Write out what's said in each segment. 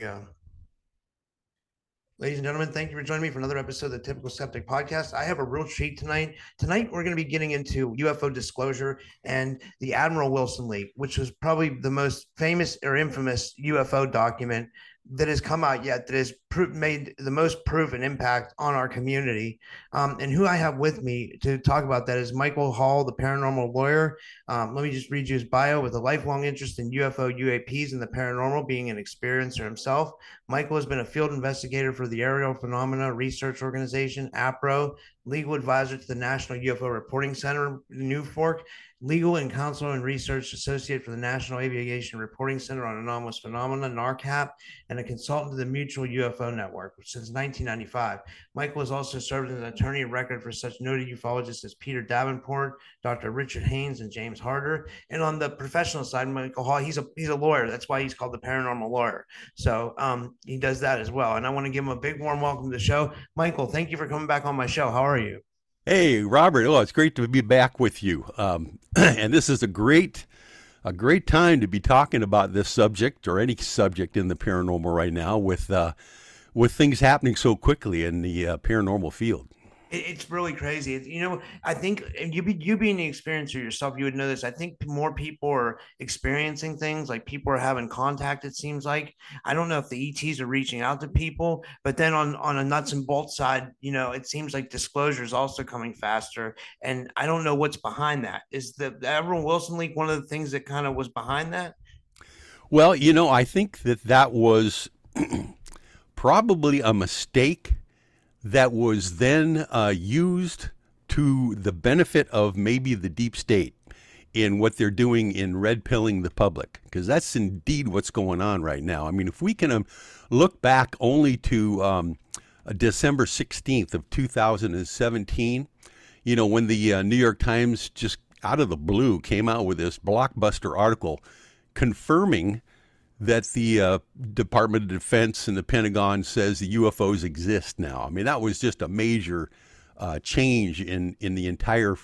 Yeah. Ladies and gentlemen, thank you for joining me for another episode of the Typical Skeptic Podcast. I have a real treat tonight. Tonight, we're going to be getting into UFO disclosure and the Admiral Wilson leak, which was probably the most famous or infamous UFO document that has come out yet that has made the most proof and impact on our community. Um, and who I have with me to talk about that is Michael Hall, the paranormal lawyer. Um, let me just read you his bio with a lifelong interest in UFO, UAPs, and the paranormal, being an experiencer himself. Michael has been a field investigator for the Aerial Phenomena Research Organization, APRO, legal advisor to the National UFO Reporting Center, NUFORC, legal and counsel and research associate for the National Aviation Reporting Center on Anomalous Phenomena, NARCAP, and a consultant to the Mutual UFO Network since 1995. Michael has also served as an attorney of record for such noted ufologists as Peter Davenport, Dr. Richard Haines, and James Harder. And on the professional side, Michael Hall, he's a he's a lawyer. That's why he's called the paranormal lawyer. So um, he does that as well. And I want to give him a big warm welcome to the show. Michael, thank you for coming back on my show. How are you? Hey, Robert. Oh, it's great to be back with you. Um, and this is a great, a great time to be talking about this subject or any subject in the paranormal right now, with uh, with things happening so quickly in the uh, paranormal field it's really crazy. you know, I think you be you being the experiencer yourself, you would know this. I think more people are experiencing things like people are having contact. It seems like I don't know if the ETs are reaching out to people, but then on on a nuts and bolts side, you know, it seems like disclosure is also coming faster. And I don't know what's behind that. Is the, the Wilson leak one of the things that kind of was behind that? Well, you know, I think that that was probably a mistake that was then uh, used to the benefit of maybe the deep state in what they're doing in red pilling the public, because that's indeed what's going on right now. I mean, if we can um, look back only to um, December 16th of 2017, you know, when the uh, New York Times just out of the blue came out with this blockbuster article confirming that the uh, Department of Defense and the Pentagon says the UFOs exist now. I mean, that was just a major uh, change in in the entire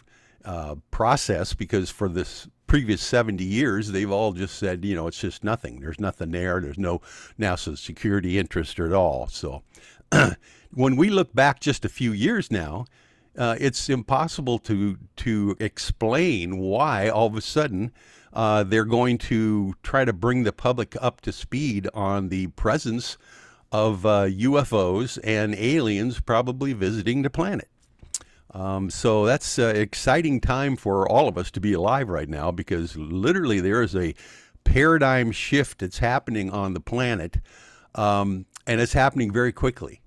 uh, process because for this previous 70 years, they've all just said, you know, it's just nothing. There's nothing there. There's no NASA security interest at all. So when we look back just a few years now, uh, it's impossible to to explain why all of a sudden uh, they're going to try to bring the public up to speed on the presence of uh, UFOs and aliens probably visiting the planet. Um, so that's an exciting time for all of us to be alive right now because literally there is a paradigm shift that's happening on the planet, um, and it's happening very quickly,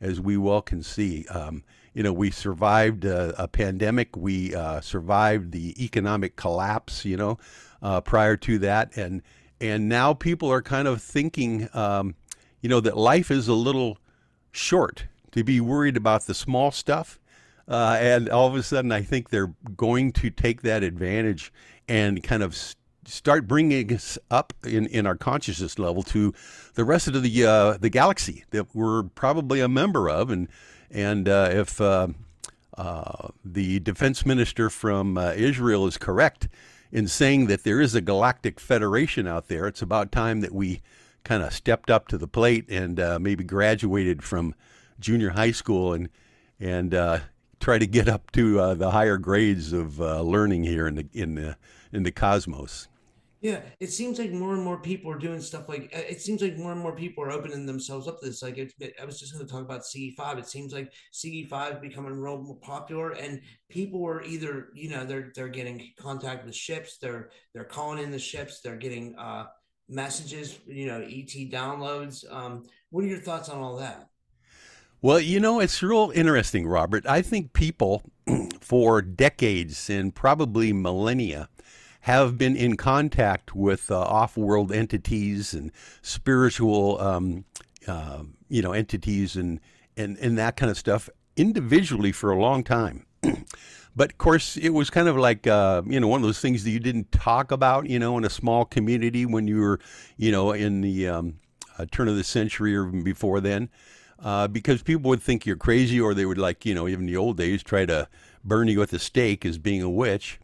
as we well can see. Um, you know, we survived a, a pandemic, we uh, survived the economic collapse, you know, uh, prior to that, and and now people are kind of thinking, um, you know, that life is a little short to be worried about the small stuff, uh, and all of a sudden, I think they're going to take that advantage and kind of start bringing us up in, in our consciousness level to the rest of the uh, the galaxy that we're probably a member of, and and uh, if uh, uh the defense minister from uh, Israel is correct, in saying that there is a galactic federation out there. It's about time that we kind of stepped up to the plate and uh, maybe graduated from junior high school and and uh, try to get up to uh, the higher grades of uh, learning here in the in the in the cosmos. Yeah, it seems like more and more people are doing stuff like uh, it seems like more and more people are opening themselves up to this. Like, it, I was just going to talk about CE five. It seems like CE five is becoming real more popular, and people are either you know they're they're getting contact with ships, they're they're calling in the ships, they're getting uh, messages, you know, ET downloads. Um, what are your thoughts on all that? Well, you know, it's real interesting, Robert. I think people for decades and probably millennia have been in contact with uh, off-world entities and spiritual, um, uh, you know, entities and, and and that kind of stuff individually for a long time. but of course, it was kind of like uh, you know one of those things that you didn't talk about, you know, in a small community when you were, you know, in the um, uh, turn of the century or even before then. Uh, because people would think you're crazy, or they would like, you know, even in the old days, try to burn you at the stake as being a witch.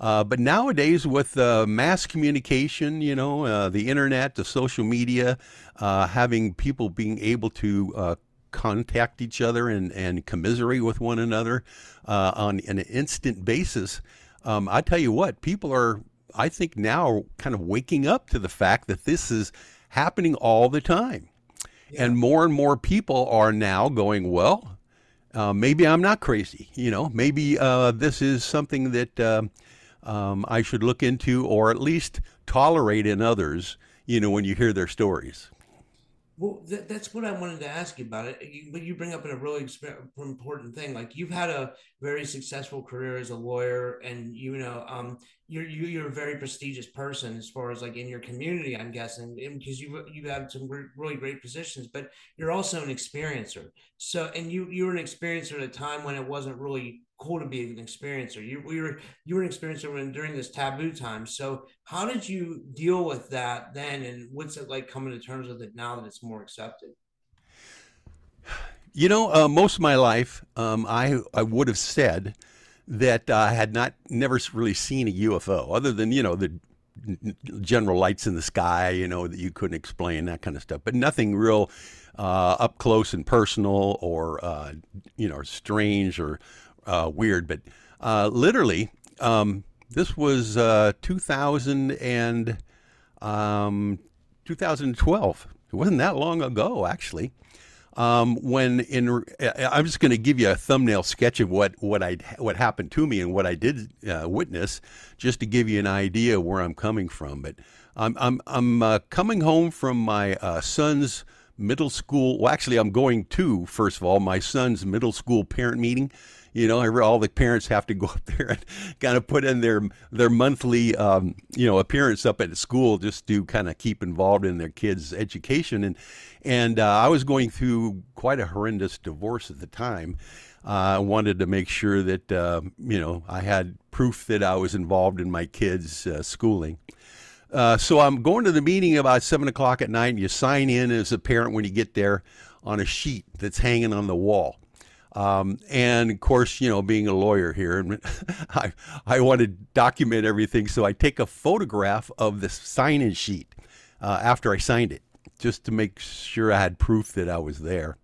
Uh, but nowadays, with uh, mass communication, you know, uh, the internet, the social media, uh, having people being able to uh, contact each other and, and commiserate with one another uh, on an instant basis, um, I tell you what, people are, I think, now kind of waking up to the fact that this is happening all the time. Yeah. And more and more people are now going, well, maybe I'm not crazy. You know, maybe this is something that um, I should look into or at least tolerate in others, you know, when you hear their stories. Well, that, that's what I wanted to ask you about it. You, but you bring up a really important thing. Like you've had a very successful career as a lawyer, and you know, um, you're you, are you are a very prestigious person as far as like in your community. I'm guessing because you you have had some really great positions, but you're also an experiencer. So, and you you were an experiencer at a time when it wasn't really cool to be an experiencer. You we were you were an experiencer when during this taboo time. So how did you deal with that then, and what's it like coming to terms with it now that it's more accepted? You know, uh, most of my life, um, I I would have said that I had not never really seen a UFO, other than you know the general lights in the sky, you know that you couldn't explain that kind of stuff, but nothing real. Uh, up close and personal, or uh, you know, strange, or uh, weird, but uh, literally, um, this was uh, 2000 and um, 2012. It wasn't that long ago, actually. Um, when in, I'm just going to give you a thumbnail sketch of what what I what happened to me and what I did uh, witness, just to give you an idea where I'm coming from. But I'm I'm I'm uh, coming home from my uh, son's middle school. Well, actually, I'm going to first of all my son's middle school parent meeting you know, all the parents have to go up there and kind of put in their their monthly, um, you know, appearance up at school just to kind of keep involved in their kids' education. And and uh, I was going through quite a horrendous divorce at the time. Uh, I wanted to make sure that uh, you know I had proof that I was involved in my kids' uh, schooling. Uh, so I'm going to the meeting about seven o'clock at night, and you sign in as a parent when you get there on a sheet that's hanging on the wall. Um, and of course, you know, being a lawyer here, I, I want to document everything. So I take a photograph of the sign in sheet uh, after I signed it, just to make sure I had proof that I was there.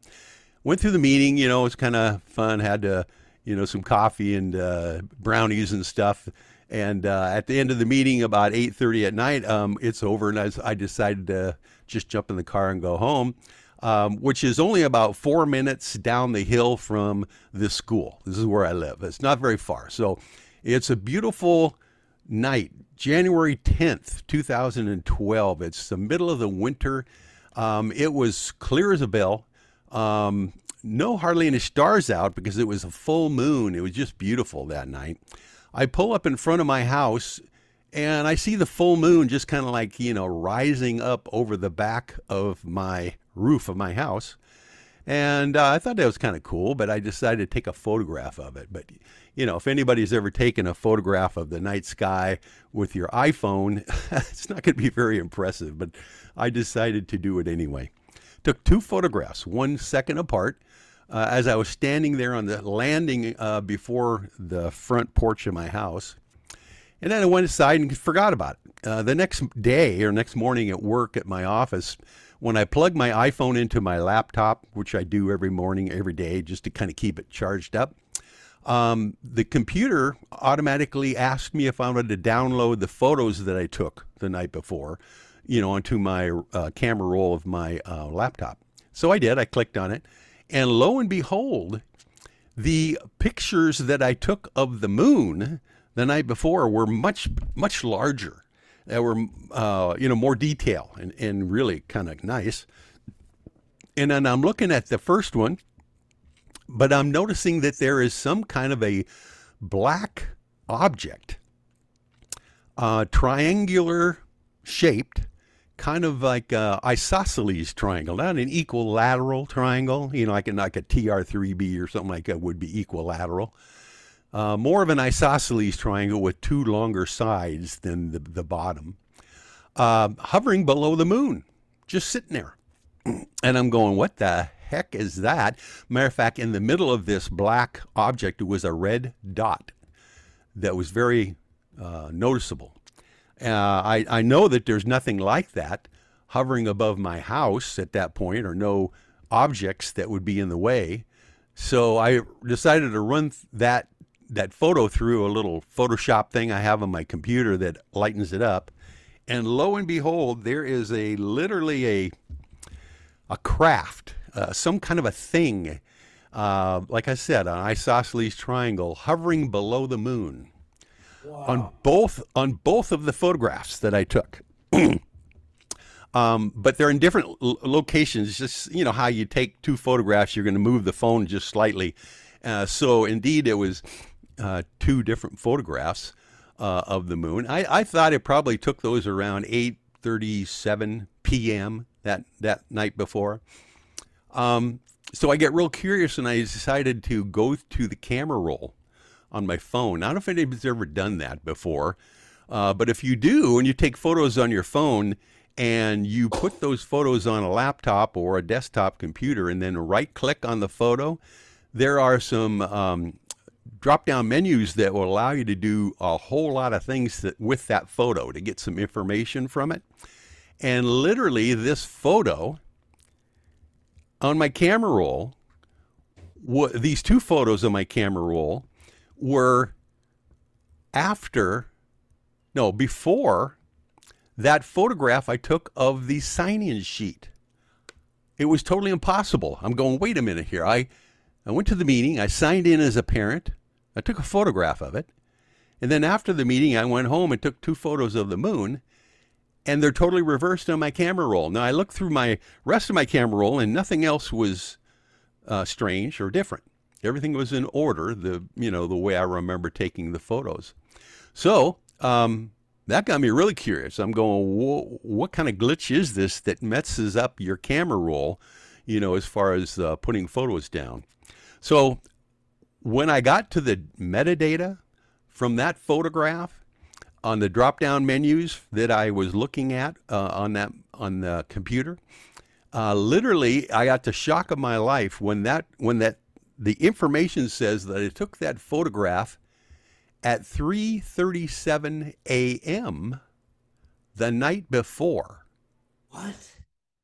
Went through the meeting, you know, it was kind of fun, had to, you know, some coffee and uh, brownies and stuff. And uh, at the end of the meeting, about 8.30 at night, um, it's over, and I, I decided to just jump in the car and go home um, which is only about four minutes down the hill from this school. This is where I live. It's not very far. So it's a beautiful night, January 10th, 2012. It's the middle of the winter. Um, it was clear as a bell. Um, no hardly any stars out because it was a full moon. It was just beautiful that night. I pull up in front of my house and I see the full moon just kind of like, you know, rising up over the back of my roof of my house. And uh, I thought that was kind of cool, but I decided to take a photograph of it. But, you know, if anybody's ever taken a photograph of the night sky with your iPhone, it's not going to be very impressive, but I decided to do it anyway. Took two photographs, one second apart, uh, as I was standing there on the landing uh, before the front porch of my house. And then I went aside and forgot about it. Uh, the next day or next morning at work at my office, when I plug my iPhone into my laptop, which I do every morning, every day, just to kind of keep it charged up, um, the computer automatically asked me if I wanted to download the photos that I took the night before, you know, onto my uh, camera roll of my uh, laptop. So I did. I clicked on it, and lo and behold, the pictures that I took of the moon the night before were much much larger. That were uh, you know more detail and, and really kind of nice. And then I'm looking at the first one, but I'm noticing that there is some kind of a black object, uh, triangular shaped, kind of like a isosceles triangle, not an equilateral triangle, you know, like like a TR3B or something like that would be equilateral. Uh, more of an isosceles triangle with two longer sides than the, the bottom, uh, hovering below the moon, just sitting there. And I'm going, what the heck is that? Matter of fact, in the middle of this black object was a red dot that was very uh, noticeable. Uh, I, I know that there's nothing like that hovering above my house at that point, or no objects that would be in the way. So I decided to run that that photo through a little Photoshop thing I have on my computer that lightens it up, and lo and behold, there is a literally a a craft, uh, some kind of a thing, uh, like I said, an isosceles triangle hovering below the moon wow. on both on both of the photographs that I took. um, but they're in different l- locations. Just you know how you take two photographs, you're going to move the phone just slightly. Uh, so indeed, it was uh, two different photographs uh, of the moon. I, I thought it probably took those around 8:37 p.m. that that night before. Um, so I get real curious, and I decided to go to the camera roll on my phone. I don't know if anybody's ever done that before, uh, but if you do, and you take photos on your phone and you put those photos on a laptop or a desktop computer, and then right-click on the photo, there are some um, drop down menus that will allow you to do a whole lot of things that, with that photo to get some information from it. And literally, this photo on my camera roll, these two photos on my camera roll were after, no, before that photograph I took of the sign in sheet. It was totally impossible. I'm going, wait a minute here. I, I went to the meeting, I signed in as a parent. I took a photograph of it. And then after the meeting, I went home and took two photos of the moon, and they're totally reversed on my camera roll. Now, I looked through my rest of my camera roll, and nothing else was uh, strange or different. Everything was in order, the you know the way I remember taking the photos. So um, that got me really curious. I'm going, what kind of glitch is this that messes up your camera roll? You know, as far as uh, putting photos down. So when I got to the metadata from that photograph on the drop down menus that I was looking at uh, on that on the computer, uh, literally I got the shock of my life when that when that the information says that I took that photograph at 3:37 a.m. the night before. What?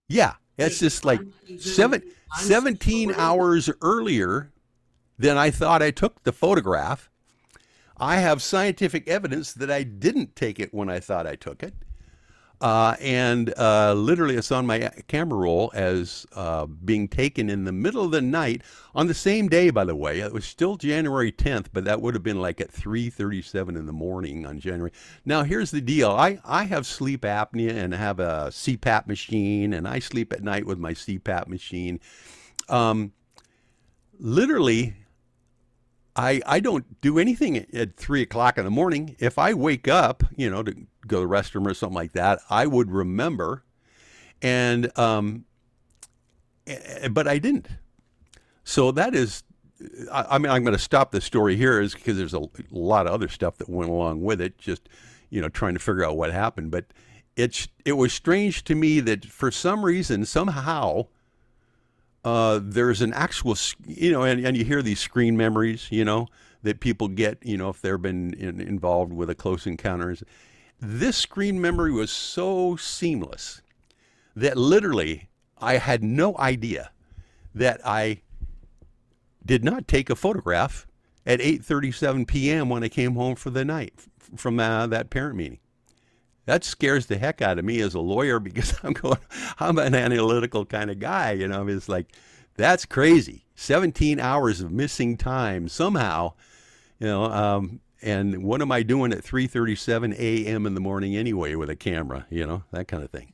Yeah, it's just like seven, 17 hours earlier than I thought I took the photograph. I have scientific evidence that I didn't take it when I thought I took it. Uh, and uh, literally, it's on my camera roll as uh, being taken in the middle of the night on the same day. By the way, it was still January 10th, but that would have been like at 3:37 in the morning on January. Now, here's the deal: I I have sleep apnea and have a CPAP machine, and I sleep at night with my CPAP machine. Um, literally, I, I don't do anything at three o'clock in the morning. If I wake up, you know, to go to the restroom or something like that, I would remember. And, um, but I didn't. So that is, I, I mean, I'm going to stop the story here is because there's a lot of other stuff that went along with it, just, you know, trying to figure out what happened. But it's, it was strange to me that for some reason, somehow, uh, there's an actual, you know, and, and you hear these screen memories, you know, that people get, you know, if they've been in, involved with a close encounters. This screen memory was so seamless that literally I had no idea that I did not take a photograph at 8:37 p.m. when I came home for the night from uh, that parent meeting. That scares the heck out of me as a lawyer because I'm going, I'm an analytical kind of guy. You know, it's like, that's crazy. 17 hours of missing time somehow, you know, um, and what am I doing at 3:37 a.m. in the morning anyway with a camera? You know that kind of thing.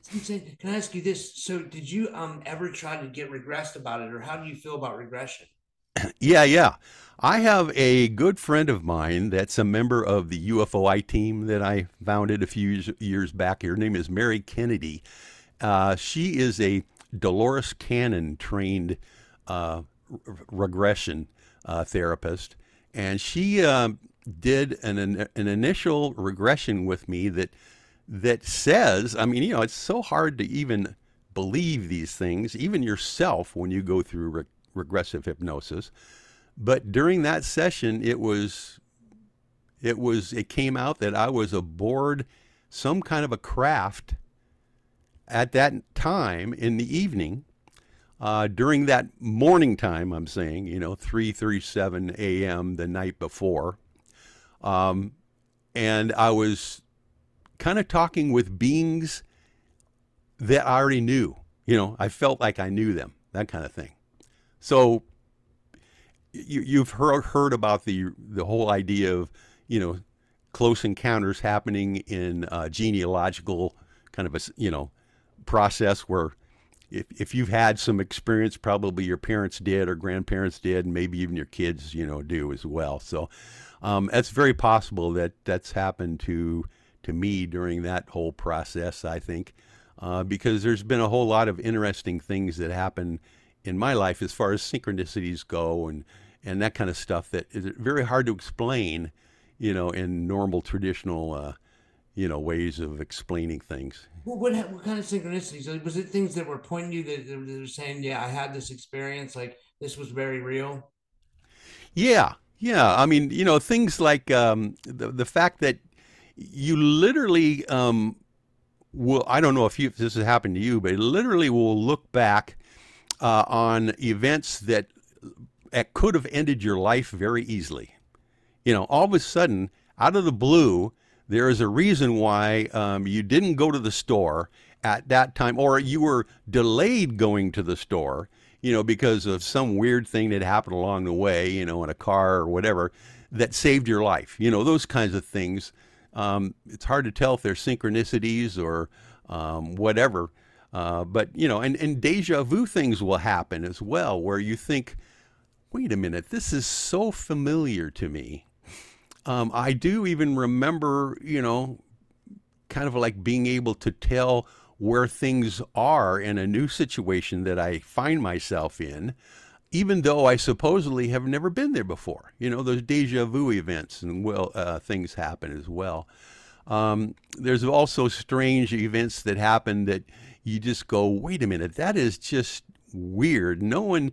Can I ask you this? So, did you um ever try to get regressed about it, or how do you feel about regression? yeah, yeah. I have a good friend of mine that's a member of the UFOI team that I founded a few years back. Her name is Mary Kennedy. Uh, she is a Dolores Cannon trained uh, regression uh, therapist, and she uh, did an, an initial regression with me that that says, I mean, you know, it's so hard to even believe these things, even yourself, when you go through re- regressive hypnosis. But during that session, it was It was it came out that I was aboard some kind of a craft at that time in the evening uh, during that morning time. I'm saying, you know, 3:37 a.m. the night before, um, and I was kind of talking with beings that I already knew. You know, I felt like I knew them, that kind of thing. So you, you've heard, heard about the the whole idea of you know close encounters happening in uh, genealogical kind of a you know process where if, if you've had some experience probably your parents did or grandparents did and maybe even your kids you know do as well. So um, it's very possible that that's happened to to me during that whole process i think uh, because there's been a whole lot of interesting things that happen in my life as far as synchronicities go and and that kind of stuff that is very hard to explain, you know, in normal traditional, uh, you know, ways of explaining things. Well, what what kind of synchronicities was it? Things that were pointing you that, that were saying, "Yeah, I had this experience. Like this was very real." Yeah, yeah. I mean, you know, things like um, the the fact that you literally um, will. I don't know if, you, if this has happened to you, but literally will look back uh, on events that that could have ended your life very easily. You know, all of a sudden, out of the blue, there is a reason why um, you didn't go to the store at that time, or you were delayed going to the store, you know, because of some weird thing that happened along the way, you know, in a car or whatever, that saved your life. You know, those kinds of things. Um, it's hard to tell if they're synchronicities or um, whatever. Uh, but, you know, and, and deja vu things will happen as well, where you think, wait a minute, this is so familiar to me. Um, I do even remember, you know, kind of like being able to tell where things are in a new situation that I find myself in, even though I supposedly have never been there before. You know, those deja vu events and well, uh, things happen as well. Um, there's also strange events that happen that you just go, wait a minute, that is just weird. No one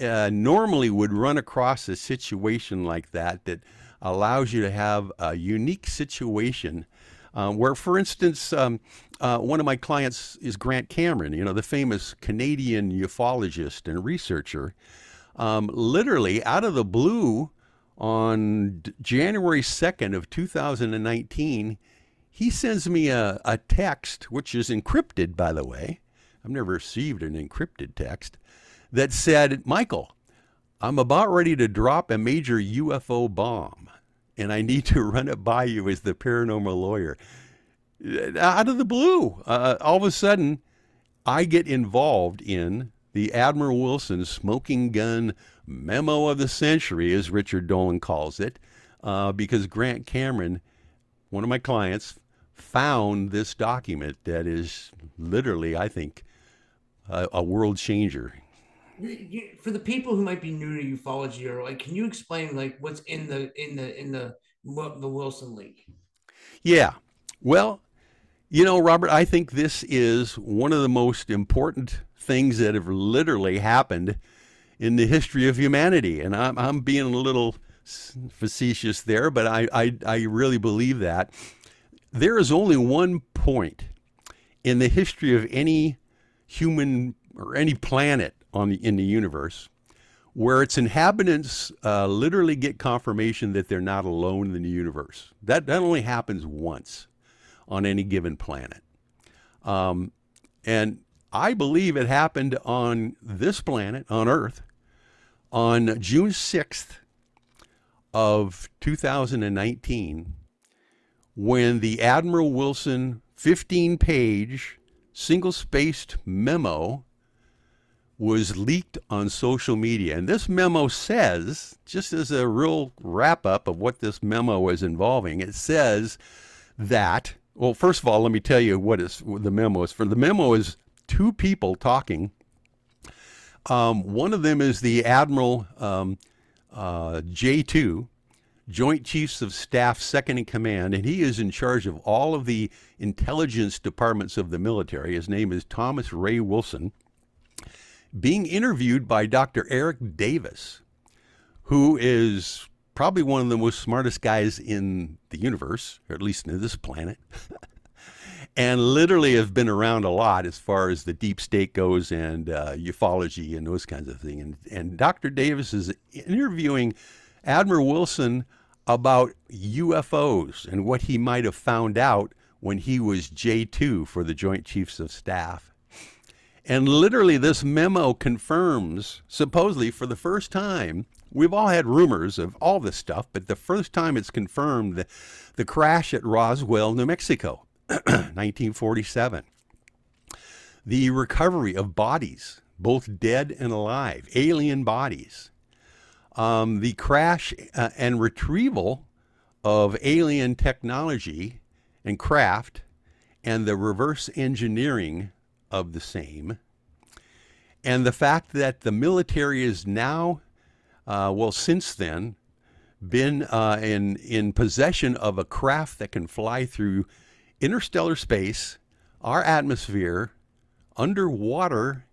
uh, normally would run across a situation like that that allows you to have a unique situation um, where, for instance, um, uh, one of my clients is Grant Cameron, you know, the famous Canadian ufologist and researcher. Um, literally out of the blue on January 2nd of 2019, he sends me a, a text, which is encrypted, by the way. I've never received an encrypted text that said, Michael, I'm about ready to drop a major UFO bomb, and I need to run it by you as the paranormal lawyer. Out of the blue, uh, all of a sudden, I get involved in the Admiral Wilson smoking gun memo of the century, as Richard Dolan calls it, uh, because Grant Cameron, one of my clients, found this document that is literally, I think, a, a world changer for the people who might be new to ufology or like can you explain like what's in the in the in the the wilson leak yeah. Well you know robert i think this is one of the most important things that have literally happened in the history of humanity. And i'm, I'm being a little facetious there but I, I i really believe that. There is only one point in the history of any human or any planet on the, in the universe where its inhabitants uh, literally get confirmation that they're not alone in the universe. That, that only happens once on any given planet. Um, and I believe it happened on this planet, on Earth, on June 6th of 2019, when the Admiral Wilson 15 page single spaced memo was leaked on social media. And this memo says, just as a real wrap up of what this memo is involving, it says that, well, first of all, let me tell you what is what the memo is for. The memo is two people talking. Um, one of them is the Admiral um, uh, J2, Joint Chiefs of Staff, second in command, and he is in charge of all of the intelligence departments of the military. His name is Thomas Ray Wilson being interviewed by Dr. Eric Davis, who is probably one of the most smartest guys in the universe, or at least in this planet. and literally have been around a lot as far as the deep state goes and uh, ufology and those kinds of things. And, and Dr. Davis is interviewing Admiral Wilson about UFOs and what he might have found out when he was J2 for the Joint Chiefs of Staff. And literally, this memo confirms, supposedly for the first time, we've all had rumors of all this stuff, but the first time it's confirmed the, the crash at Roswell, New Mexico, 1947. The recovery of bodies, both dead and alive, alien bodies. Um, the crash uh, and retrieval of alien technology and craft, and the reverse engineering of the same. And the fact that the military is now, uh, well, since then, been uh, in, in possession of a craft that can fly through interstellar space, our atmosphere, underwater,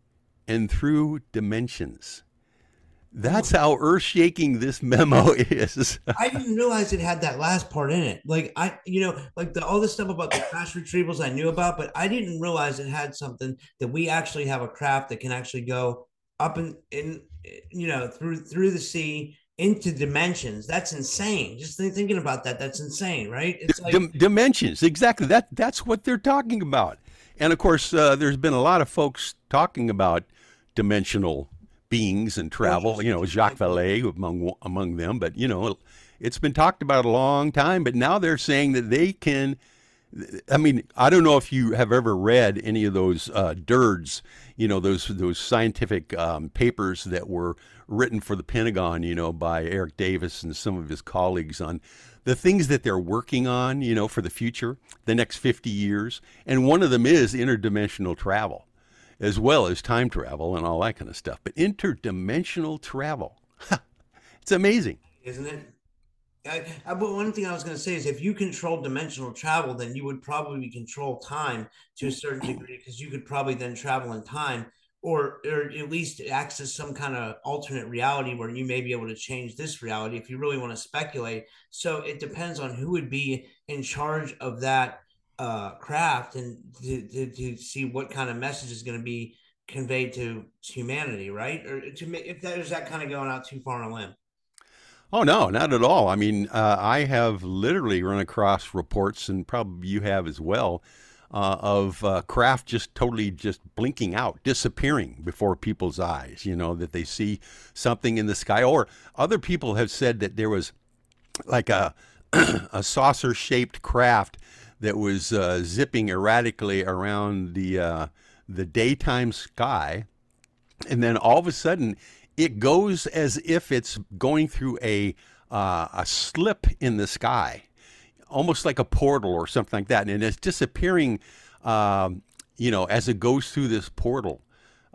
and through dimensions. That's how earth shaking this memo is. I didn't realize it had that last part in it. Like I, you know, like the all this stuff about the crash retrievals I knew about, but I didn't realize it had something that we actually have a craft that can actually go up and in, you know, through through the sea into dimensions. That's insane. Just thinking about that, that's insane, right? It's like dimensions, exactly. That that's what they're talking about. And of course, uh, there's been a lot of folks talking about dimensional beings and travel. You know, Jacques Vallée among among them. But you know, it's been talked about a long time. But now they're saying that they can. I mean, I don't know if you have ever read any of those uh, DIRDs, you know, those those scientific um, papers that were written for the Pentagon, you know, by Eric Davis and some of his colleagues on the things that they're working on, you know, for the future, the next 50 years. And one of them is interdimensional travel as well as time travel and all that kind of stuff. But interdimensional travel, it's amazing, isn't it? I, I, but one thing I was going to say is if you control dimensional travel, then you would probably control time to a certain degree because you could probably then travel in time or or at least access some kind of alternate reality where you may be able to change this reality if you really want to speculate. So it depends on who would be in charge of that uh, craft and to, to, to see what kind of message is going to be conveyed to humanity, right? Or to if that is that kind of going out too far on a limb. Oh no, not at all. I mean, uh, I have literally run across reports, and probably you have as well, uh, of uh, craft just totally just blinking out, disappearing before people's eyes. You know that they see something in the sky, or other people have said that there was like a a saucer shaped craft that was uh, zipping erratically around the uh, the daytime sky, and then all of a sudden it goes as if it's going through a uh, a slip in the sky, almost like a portal or something like that, and it's disappearing. Um, you know, as it goes through this portal,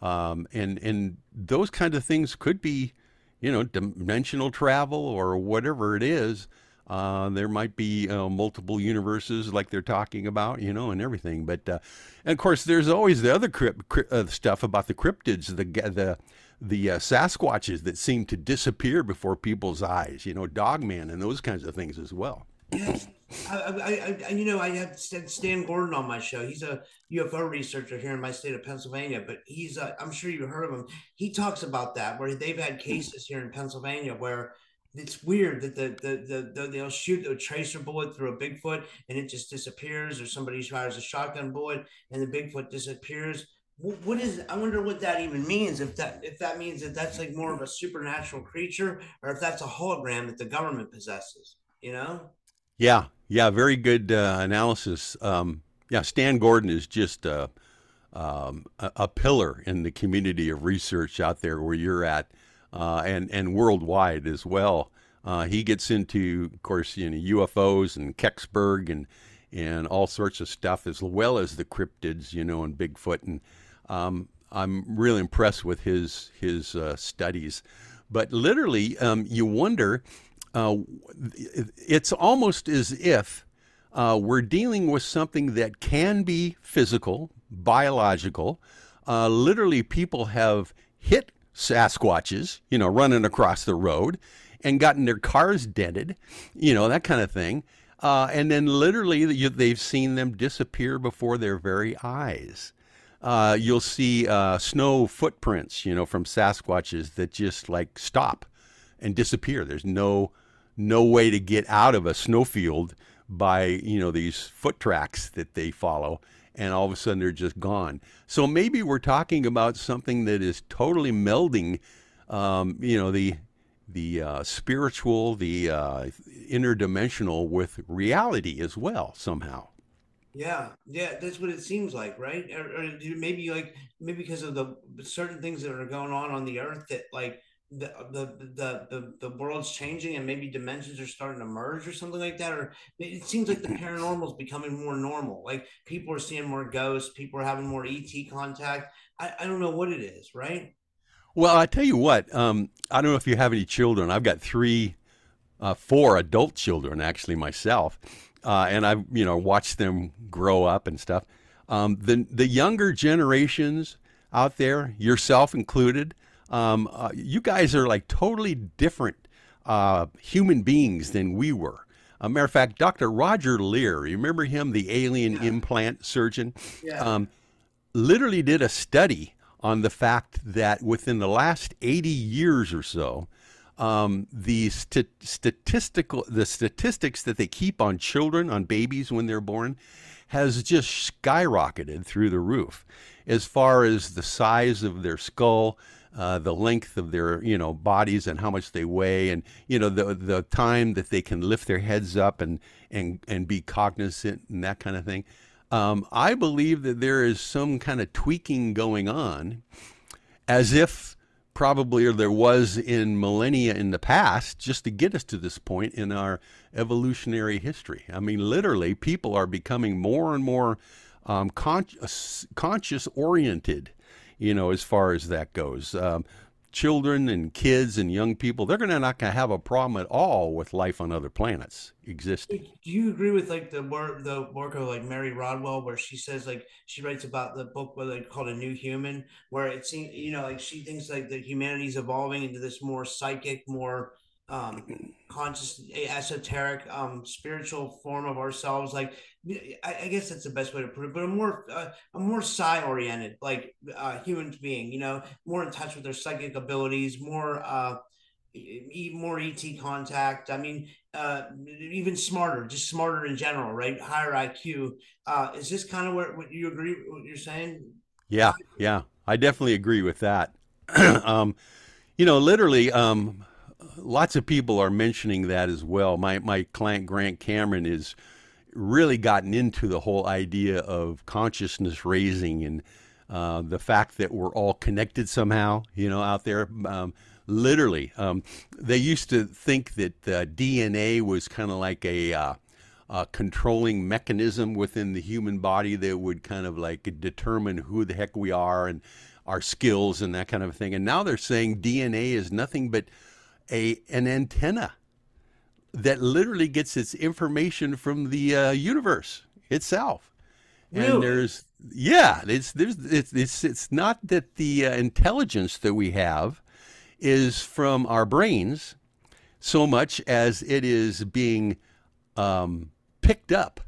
um, and and those kind of things could be, you know, dimensional travel or whatever it is. Uh, there might be uh, multiple universes like they're talking about, you know, and everything. But uh, and of course, there's always the other crypt, crypt, uh, stuff about the cryptids, the the the uh, Sasquatches that seem to disappear before people's eyes, you know, Dogman and those kinds of things as well. Yes. I, I, I, you know, I had Stan Gordon on my show. He's a UFO researcher here in my state of Pennsylvania, but he's, uh, I'm sure you've heard of him. He talks about that where they've had cases here in Pennsylvania where it's weird that the, the the, the they'll shoot a tracer bullet through a Bigfoot and it just disappears, or somebody fires a shotgun bullet and the Bigfoot disappears. What, is? I wonder what that even means. If that if that means that that's like more of a supernatural creature, or if that's a hologram that the government possesses. You know? Yeah, yeah, very good uh, analysis. Um, yeah, Stan Gordon is just uh, um, a, a pillar in the community of research out there where you're at uh, and and worldwide as well. Uh, he gets into, of course, you know, UFOs and Kecksburg and and all sorts of stuff, as well as the cryptids, you know, and Bigfoot. And um, I'm really impressed with his his uh, studies. But literally, um, you wonder. Uh, it's almost as if uh, we're dealing with something that can be physical, biological. Uh, literally, people have hit Sasquatches, you know, running across the road. and gotten their cars dented, you know, that kind of thing. Uh, and then literally they've seen them disappear before their very eyes. Uh, you'll see uh, snow footprints, you know, from Sasquatches that just like stop and disappear. There's no no way to get out of a snowfield by you know these foot tracks that they follow and all of a sudden they're just gone. So maybe we're talking about something that is totally melding um, you know the the uh, spiritual the uh, interdimensional with reality as well somehow. Yeah yeah that's what it seems like right? Or, or maybe like maybe because of the certain things that are going on on the earth that like the, the the the the world's changing and maybe dimensions are starting to merge or something like that or it seems like the paranormal is becoming more normal. Like people are seeing more ghosts people are having more et contact. I, I don't know what it is right? Well i tell you what um, i don't know if you have any children. I've got three uh, four adult children actually myself uh, and i've you know watched them grow up and stuff. Um, the the younger generations out there yourself included um, uh, you guys are like totally different uh, human beings than we were. A matter of fact, Dr. Roger Leir, you remember him, the alien yeah. implant surgeon? Yeah. Um, literally did a study on the fact that within the last 80 years or so, um, the st- statistical the statistics that they keep on children, on babies when they're born, has just skyrocketed through the roof. As far as the size of their skull, uh, the length of their you know bodies and how much they weigh and you know the the time that they can lift their heads up and and and be cognizant and that kind of thing. Um, I believe that there is some kind of tweaking going on, as if probably there was in millennia in the past, just to get us to this point in our evolutionary history. I mean, literally, people are becoming more and more um, con- conscious oriented you know, as far as that goes. Um, children and kids and young people, they're going to not to have a problem at all with life on other planets existing. Do you agree with like the work, the work of like Mary Rodwell, where she says like she writes about the book where they called a new human, where it seems you know like she thinks like that humanity's evolving into this more psychic, more um conscious esoteric um spiritual form of ourselves like I, I, guess that's the best way to put it but a more uh, a more psi oriented like uh human being you know more in touch with their psychic abilities more uh more et contact i mean uh even smarter just smarter in general right? Higher iq uh is this kind of what, what you agree with what you're saying? Yeah yeah i definitely agree with that. Um you know literally um lots of people are mentioning that as well. My my client Grant Cameron is really gotten into the whole idea of consciousness raising and uh, the fact that we're all connected somehow. You know, out there. Um, literally, um, they used to think that DNA was kind of like a uh, uh, controlling mechanism within the human body that would kind of like determine who the heck we are and our skills and that kind of thing. And now they're saying DNA is nothing but a an antenna that literally gets its information from the uh, universe itself. Really? And there's yeah, it's there's it's it's it's not that the uh, intelligence that we have is from our brains so much as it is being um, picked up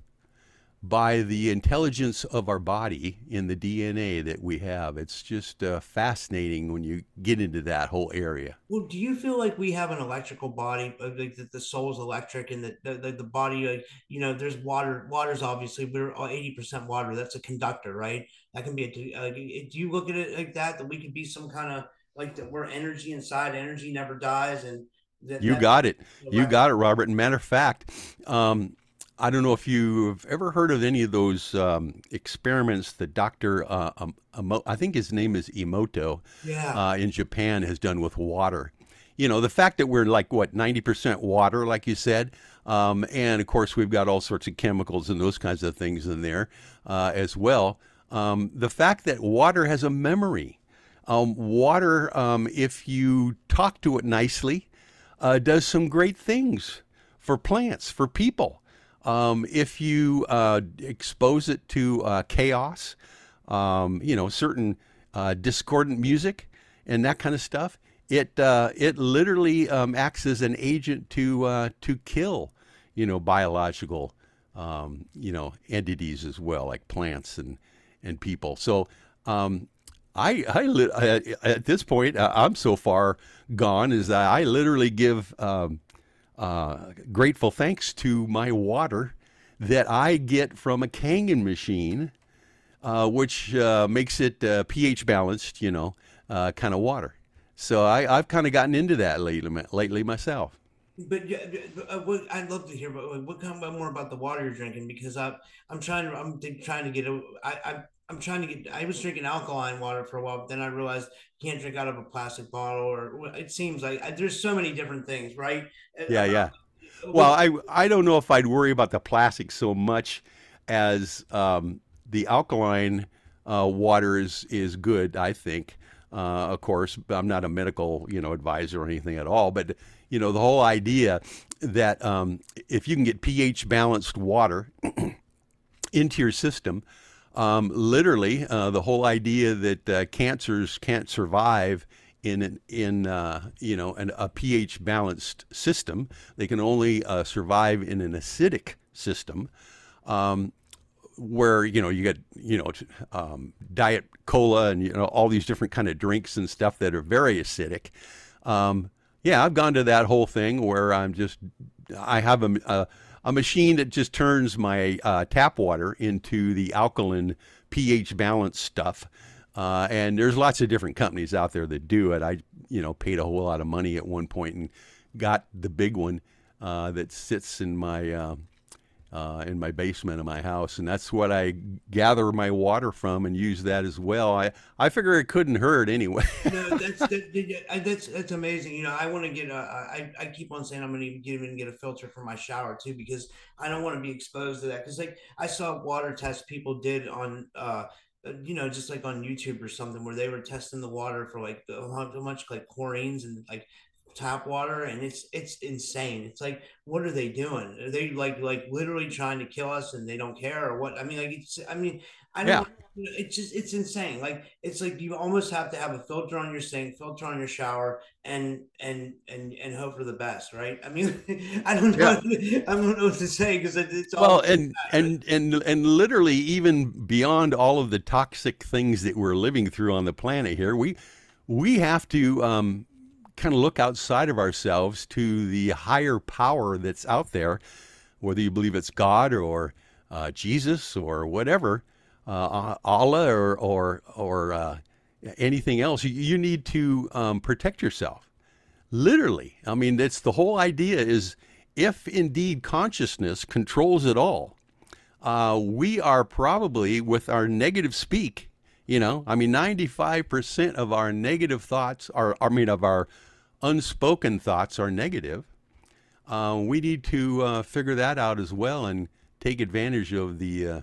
by the intelligence of our body in the DNA that we have. It's just uh, fascinating when you get into that whole area. Well, do you feel like we have an electrical body, uh, like the, the soul's electric, and the the, the body, like you know, there's water. Water's obviously we're eighty percent water. That's a conductor, right? That can be a. Uh, do you look at it like that? That we could be some kind of like that. We're energy inside. Energy never dies, and that, you got it. You got it, Robert. And matter of fact, um, I don't know if you've ever heard of any of those um, experiments that Dr. Uh, um, I think his name is Emoto yeah. uh, in Japan has done with water. You know, the fact that we're like, what, 90% water, like you said, um, and of course we've got all sorts of chemicals and those kinds of things in there uh, as well. Um, the fact that water has a memory. Um, water, um, if you talk to it nicely, uh, does some great things for plants, for people. Um, if you uh, expose it to uh, chaos, um, you know, certain uh, discordant music and that kind of stuff, it uh, it literally um, acts as an agent to uh, to kill, you know, biological, um, you know, entities as well, like plants and and people. So um, I, I, I, at this point I'm so far gone is that I literally give um, uh, grateful thanks to my water that I get from a Kangen machine, uh, which uh, makes it uh, pH balanced, you know, uh, kind of water. So I, have kind of gotten into that lately, lately myself. But what, I'd love to hear what of more about the water you're drinking because I, I'm trying to I'm trying to get a I, I I'm trying to get. I was drinking alkaline water for a while, but then I realized you can't drink out of a plastic bottle, or it seems like I, there's so many different things, right? Yeah, yeah. Well, I I don't know if I'd worry about the plastic so much as um, the alkaline uh, water is is good. I think. Uh, of course, I'm not a medical you know advisor or anything at all, but you know the whole idea that um, if you can get pH balanced water into your system um, literally, uh, the whole idea that uh, cancers can't survive in an, in uh, you know an, a pH balanced system. They can only uh, survive in an acidic system, um, where you know you get you know um, diet cola and you know all these different kind of drinks and stuff that are very acidic. Um, yeah, I've gone to that whole thing where I'm just I have a, a a machine that just turns my uh, tap water into the alkaline pH balance stuff. Uh, and there's lots of different companies out there that do it. I, you know, paid a whole lot of money at one point and got the big one uh, that sits in my uh, in my basement of my house, and that's what I gather my water from and use that as well. I I figure it couldn't hurt anyway. no, that's that, that's that's amazing. You know, I want to get a. I I keep on saying I'm going to get even get a filter for my shower too because I don't want to be exposed to that. Because like I saw water tests people did on. uh you know, just like on YouTube or something, where they were testing the water for like how much like chlorines and like tap water and it's it's insane. It's like what are they doing? Are they like like literally trying to kill us and they don't care or what? I mean like it's i mean i don't yeah. it's just it's insane. Like it's like you almost have to have a filter on your sink filter on your shower and and and and hope for the best right? I mean i don't know yeah. i don't know what to say because it's all well and and and and literally even beyond all of the toxic things that we're living through on the planet here we we have to um kind of look outside of ourselves to the higher power that's out there, whether you believe it's God or uh, Jesus or whatever, uh, Allah or or or uh, anything else. You, need to um, protect yourself. Literally, I mean, that's the whole idea. Is if indeed consciousness controls it all, uh, we are probably with our negative speak. You know, I mean, 95% of our negative thoughts are, I mean, of our unspoken thoughts are negative, uh, we need to uh, figure that out as well and take advantage of the uh,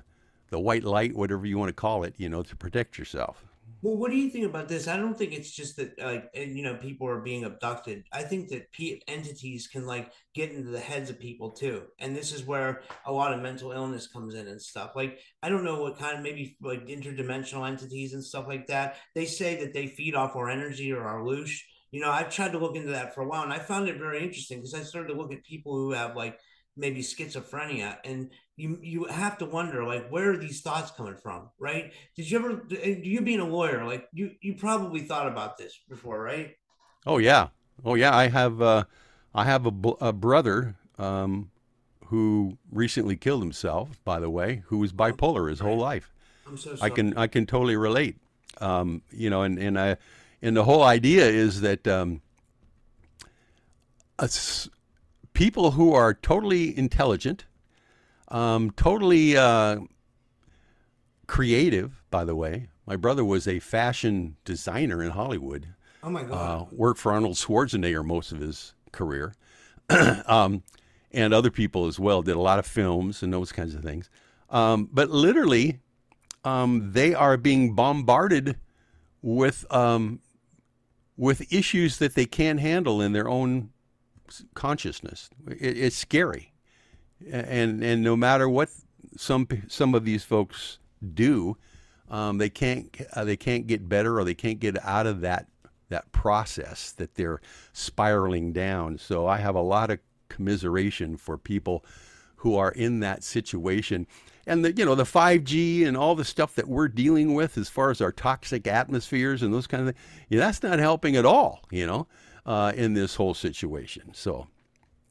the white light, whatever you want to call it, you know, to protect yourself. Well, what do you think about this? I don't think it's just that, like, you know, people are being abducted. I think that p- entities can like get into the heads of people too, and this is where a lot of mental illness comes in and stuff. Like, I don't know what kind of maybe like interdimensional entities and stuff like that. They say that they feed off our energy or our loosh you know, I've tried to look into that for a while and I found it very interesting because I started to look at people who have like maybe schizophrenia and you you have to wonder like where are these thoughts coming from right? Did you ever you being a lawyer like you you probably thought about this before right? Oh yeah. Oh yeah i have uh i have a, a brother um who recently killed himself by the way who was bipolar his whole life. I'm so sorry. i can i can totally relate. Um you know and and i and the whole idea is that um, people who are totally intelligent, um, totally uh, creative, by the way. My brother was a fashion designer in Hollywood. Oh my God. Uh, worked for Arnold Schwarzenegger most of his career. um, and other people as well did a lot of films and those kinds of things. Um, but literally, um, they are being bombarded with um, with issues that they can't handle in their own consciousness. It, it's scary, and and no matter what some some of these folks do, um, they can't uh, they can't get better or they can't get out of that that process that they're spiraling down. So I have a lot of commiseration for people who are in that situation. And the you know the 5G and all the stuff that we're dealing with as far as our toxic atmospheres and those kind of things, yeah, that's not helping at all, you know, uh, in this whole situation. So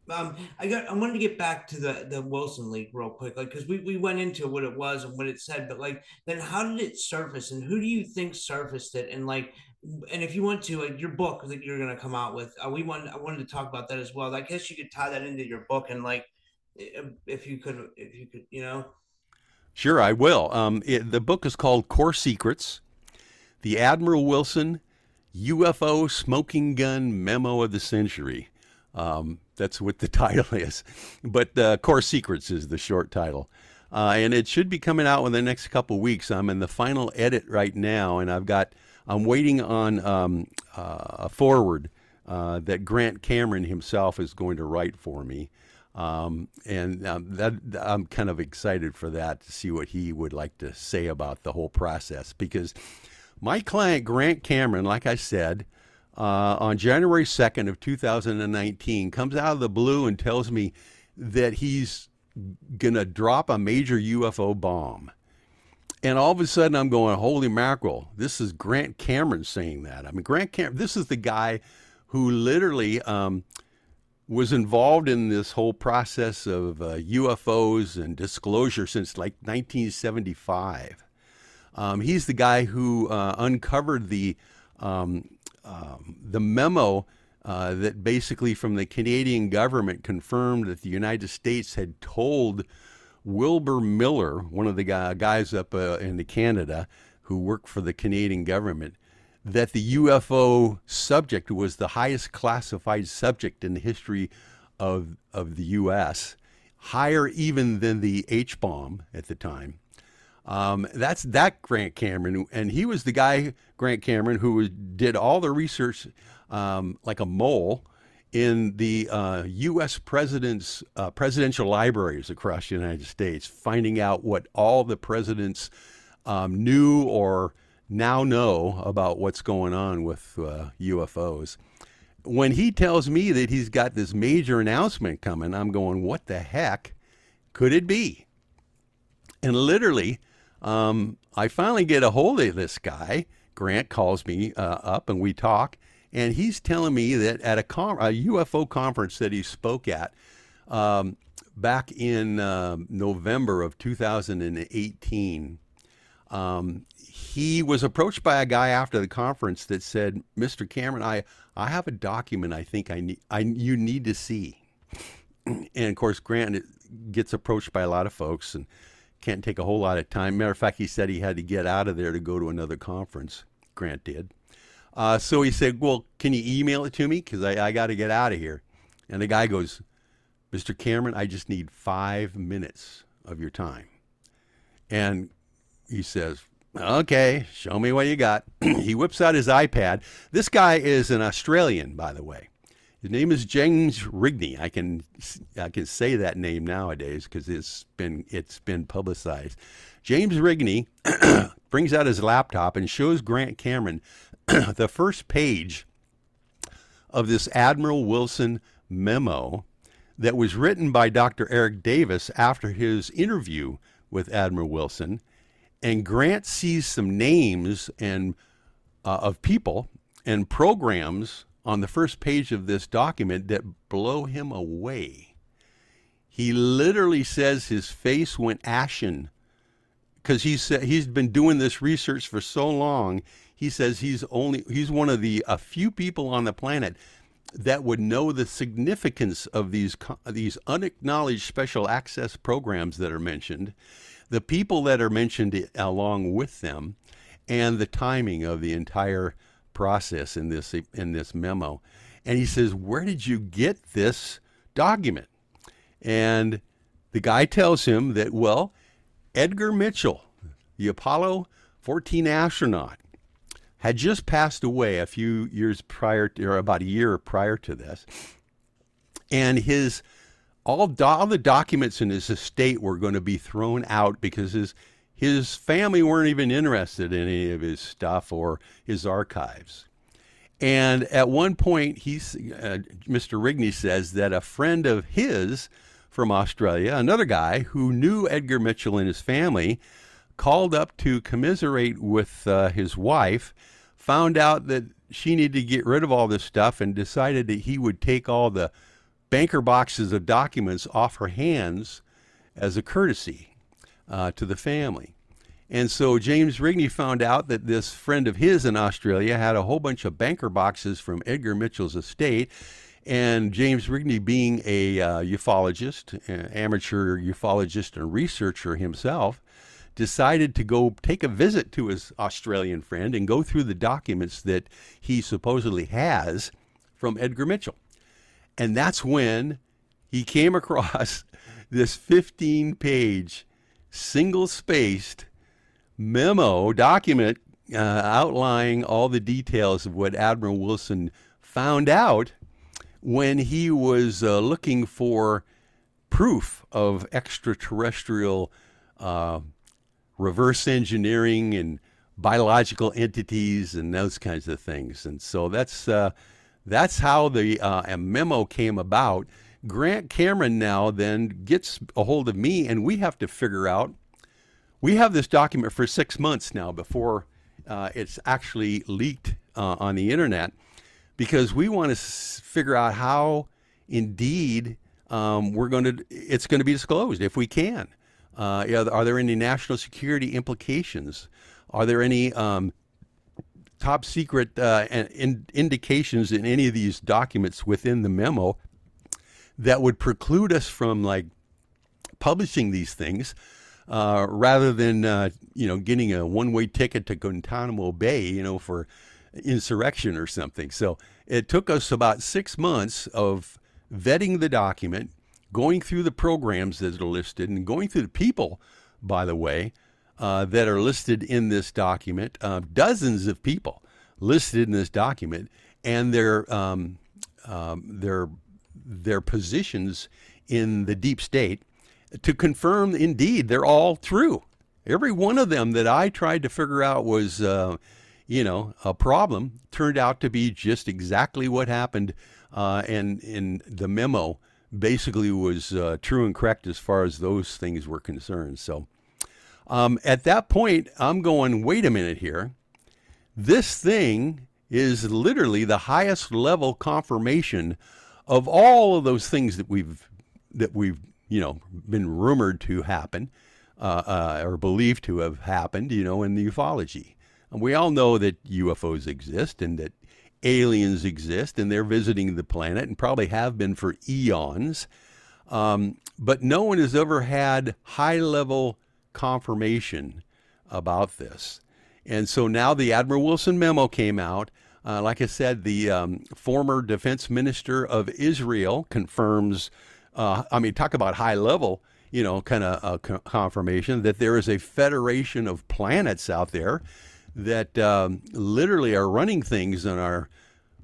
um, I got. I wanted to get back to the the Wilson leak real quick, like because we we went into what it was and what it said, but like then how did it surface and who do you think surfaced it and like and if you want to like your book that you're gonna come out with, uh, we want I wanted to talk about that as well. I guess you could tie that into your book and like if you could if you could you know. Sure, I will. Um, it, the book is called Core Secrets: The Admiral Wilson UFO Smoking Gun Memo of the Century. Um, that's what the title is. But uh, Core Secrets is the short title. Uh, and it should be coming out in the next couple weeks. I'm in the final edit right now, and I've got I'm waiting on um, uh, a forward uh, that Grant Cameron himself is going to write for me. Um, and um, that I'm kind of excited for that to see what he would like to say about the whole process because my client Grant Cameron, like I said, uh, on January 2nd of 2019 comes out of the blue and tells me that he's to drop a major UFO bomb. And all of a sudden I'm going, holy mackerel, this is Grant Cameron saying that. I mean, Grant Cameron, this is the guy who literally um, was involved in this whole process of uh, UFOs and disclosure since like 1975. Um, he's the guy who uh, uncovered the um, um, the memo uh, that basically from the Canadian government confirmed that the United States had told Wilbur Miller, one of the guys up uh, in Canada who worked for the Canadian government, that the UFO subject was the highest classified subject in the history of, of the U.S., higher even than the H bomb at the time. Um, that's that Grant Cameron, and he was the guy Grant Cameron who did all the research um, like a mole in the uh, U.S. president's uh, presidential libraries across the United States, finding out what all the presidents um, knew or now know about what's going on with uh, UFOs. When he tells me that he's got this major announcement coming, I'm going, what the heck could it be? And literally, um, I finally get a hold of this guy. Grant calls me uh, up and we talk, and he's telling me that at a, com- a UFO conference that he spoke at um, back in uh, November of 2018, um, he was approached by a guy after the conference that said, "Mr. Cameron, I, I have a document I think I need I you need to see." And of course, Grant gets approached by a lot of folks and can't take a whole lot of time. Matter of fact, he said he had to get out of there to go to another conference. Grant did. Uh, so he said, Well, can you email it to me? Because I, I got to get out of here. And the guy goes, Mr. Cameron, I just need five minutes of your time. And he says, Okay, show me what you got. he whips out his iPad. This guy is an Australian, by the way. His name is James Rigney. I can I can say that name nowadays because it's been it's been publicized. James Rigney brings out his laptop and shows Grant Cameron the first page of this Admiral Wilson memo that was written by Dr. Eric Davis after his interview with Admiral Wilson. And Grant sees some names and uh, of people and programs on the first page of this document that blow him away. He literally says his face went ashen because he's he's been doing this research for so long. He says he's only he's one of the a few people on the planet that would know the significance of these these unacknowledged special access programs that are mentioned, the people that are mentioned along with them, and the timing of the entire process in this in this memo. And he says, "Where did you get this document?" And the guy tells him that, well, Edgar Mitchell, the Apollo 14 astronaut, had just passed away a few years prior, to, or about a year prior to this, and his all, all the documents in his estate were going to be thrown out because his his family weren't even interested in any of his stuff or his archives. And at one point, he's, uh, Mr. Rigney says that a friend of his from Australia, another guy who knew Edgar Mitchell and his family, called up to commiserate with uh, his wife, found out that she needed to get rid of all this stuff, and decided that he would take all the banker boxes of documents off her hands as a courtesy uh, to the family. And so James Rigney found out that this friend of his in Australia had a whole bunch of banker boxes from Edgar Mitchell's estate. And James Rigney, being a uh, ufologist, amateur ufologist and researcher himself, decided to go take a visit to his Australian friend and go through the documents that he supposedly has from Edgar Mitchell. And that's when he came across this 15 page, single spaced memo document uh, outlining all the details of what Admiral Wilson found out when he was uh, looking for proof of extraterrestrial uh, reverse engineering and biological entities and those kinds of things. And so that's uh, that's how the uh, memo came about. Grant Cameron now then gets a hold of me, and we have to figure out we have this document for six months now before uh, it's actually leaked uh, on the internet because we want to s- figure out how indeed um, we're going to it's going to be disclosed if we can. Uh, are there any national security implications? Are there any um, top secret uh, in, indications in any of these documents within the memo that would preclude us from like publishing these things? uh, rather than uh, you know getting a one-way ticket to Guantanamo Bay, you know, for insurrection or something. So it took us about six months of vetting the document, going through the programs that are listed, and going through the people, by the way, uh, that are listed in this document. Uh, dozens of people listed in this document, and their um, um, their their positions in the deep state to confirm indeed they're all true. Every one of them that I tried to figure out was, uh, you know, a problem turned out to be just exactly what happened. Uh, and in the memo basically was uh, true and correct as far as those things were concerned. So um, at that point, I'm going, wait a minute here. This thing is literally the highest level confirmation of all of those things that we've that we've you know, been rumored to happen uh, uh, or believed to have happened, you know, in the ufology. And we all know that UFOs exist and that aliens exist and they're visiting the planet and probably have been for eons. Um, but no one has ever had high level confirmation about this. And so now the Admiral Wilson memo came out. Uh, like I said, the um, former defense minister of Israel confirms uh, I mean, talk about high level, you know, kind of uh, confirmation that there is a federation of planets out there that um, literally are running things in our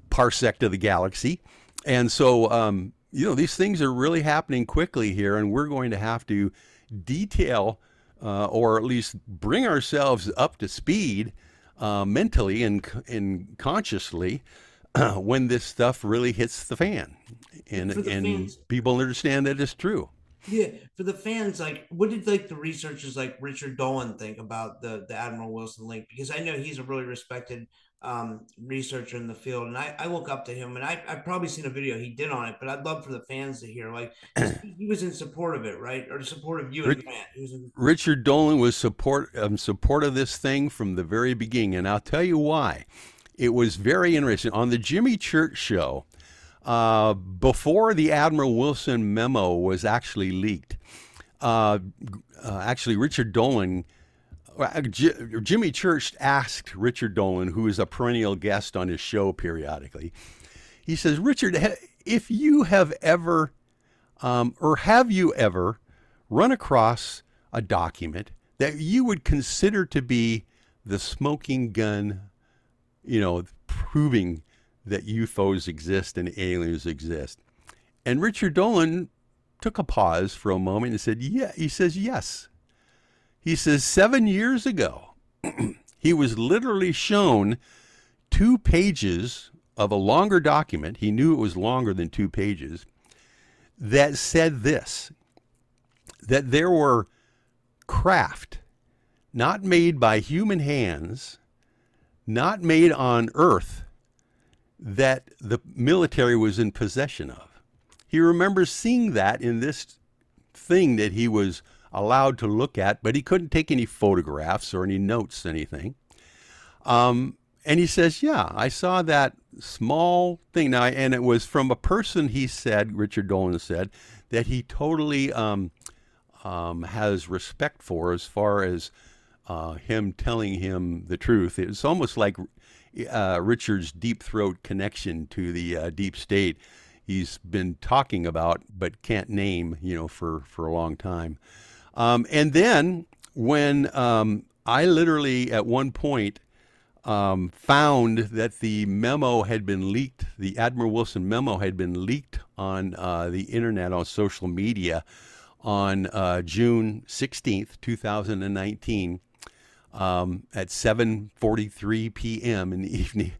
parsec of the galaxy. And so, um, you know, these things are really happening quickly here, and we're going to have to detail uh, or at least bring ourselves up to speed uh, mentally and, and consciously when this stuff really hits the fan and the and fans, people understand that it's true. Yeah, for the fans, like, what did like the researchers like Richard Dolan think about the the Admiral Wilson link? Because I know he's a really respected um, researcher in the field, and I, I look up to him. And I I've probably seen a video he did on it, but I'd love for the fans to hear like he, was in support of it, right, or support of you and Grant. In- Richard Dolan was support um, support of this thing from the very beginning, and I'll tell you why. It was very interesting on the Jimmy Church show uh, before the Admiral Wilson memo was actually leaked. Uh, uh, actually, Richard Dolan, Jimmy Church asked Richard Dolan, who is a perennial guest on his show periodically, he says, Richard, if you have ever, um, or have you ever run across a document that you would consider to be the smoking gun, you know, proving that UFOs exist and aliens exist. And Richard Dolan took a pause for a moment and said, Yeah, he says, Yes. He says, Seven years ago, he was literally shown two pages of a longer document. He knew it was longer than two pages that said this that there were craft not made by human hands, not made on earth, that the military was in possession of. He remembers seeing that in this thing that he was allowed to look at, but he couldn't take any photographs or any notes, anything. Um, and he says, Yeah, I saw that small thing. Now, and it was from a person, he said, Richard Dolan said, that he totally um, um, has respect for as far as uh, him telling him the truth. It's almost like uh, Richard's deep throat connection to the uh, deep state. He's been talking about, but can't name, you know, for, for a long time. Um, and then when um, I literally, at one point, um, found that the memo had been leaked, the Admiral Wilson memo had been leaked on uh, the internet, on social media, on uh, June 16th, 2019 um, at 7:43 p.m. in the evening.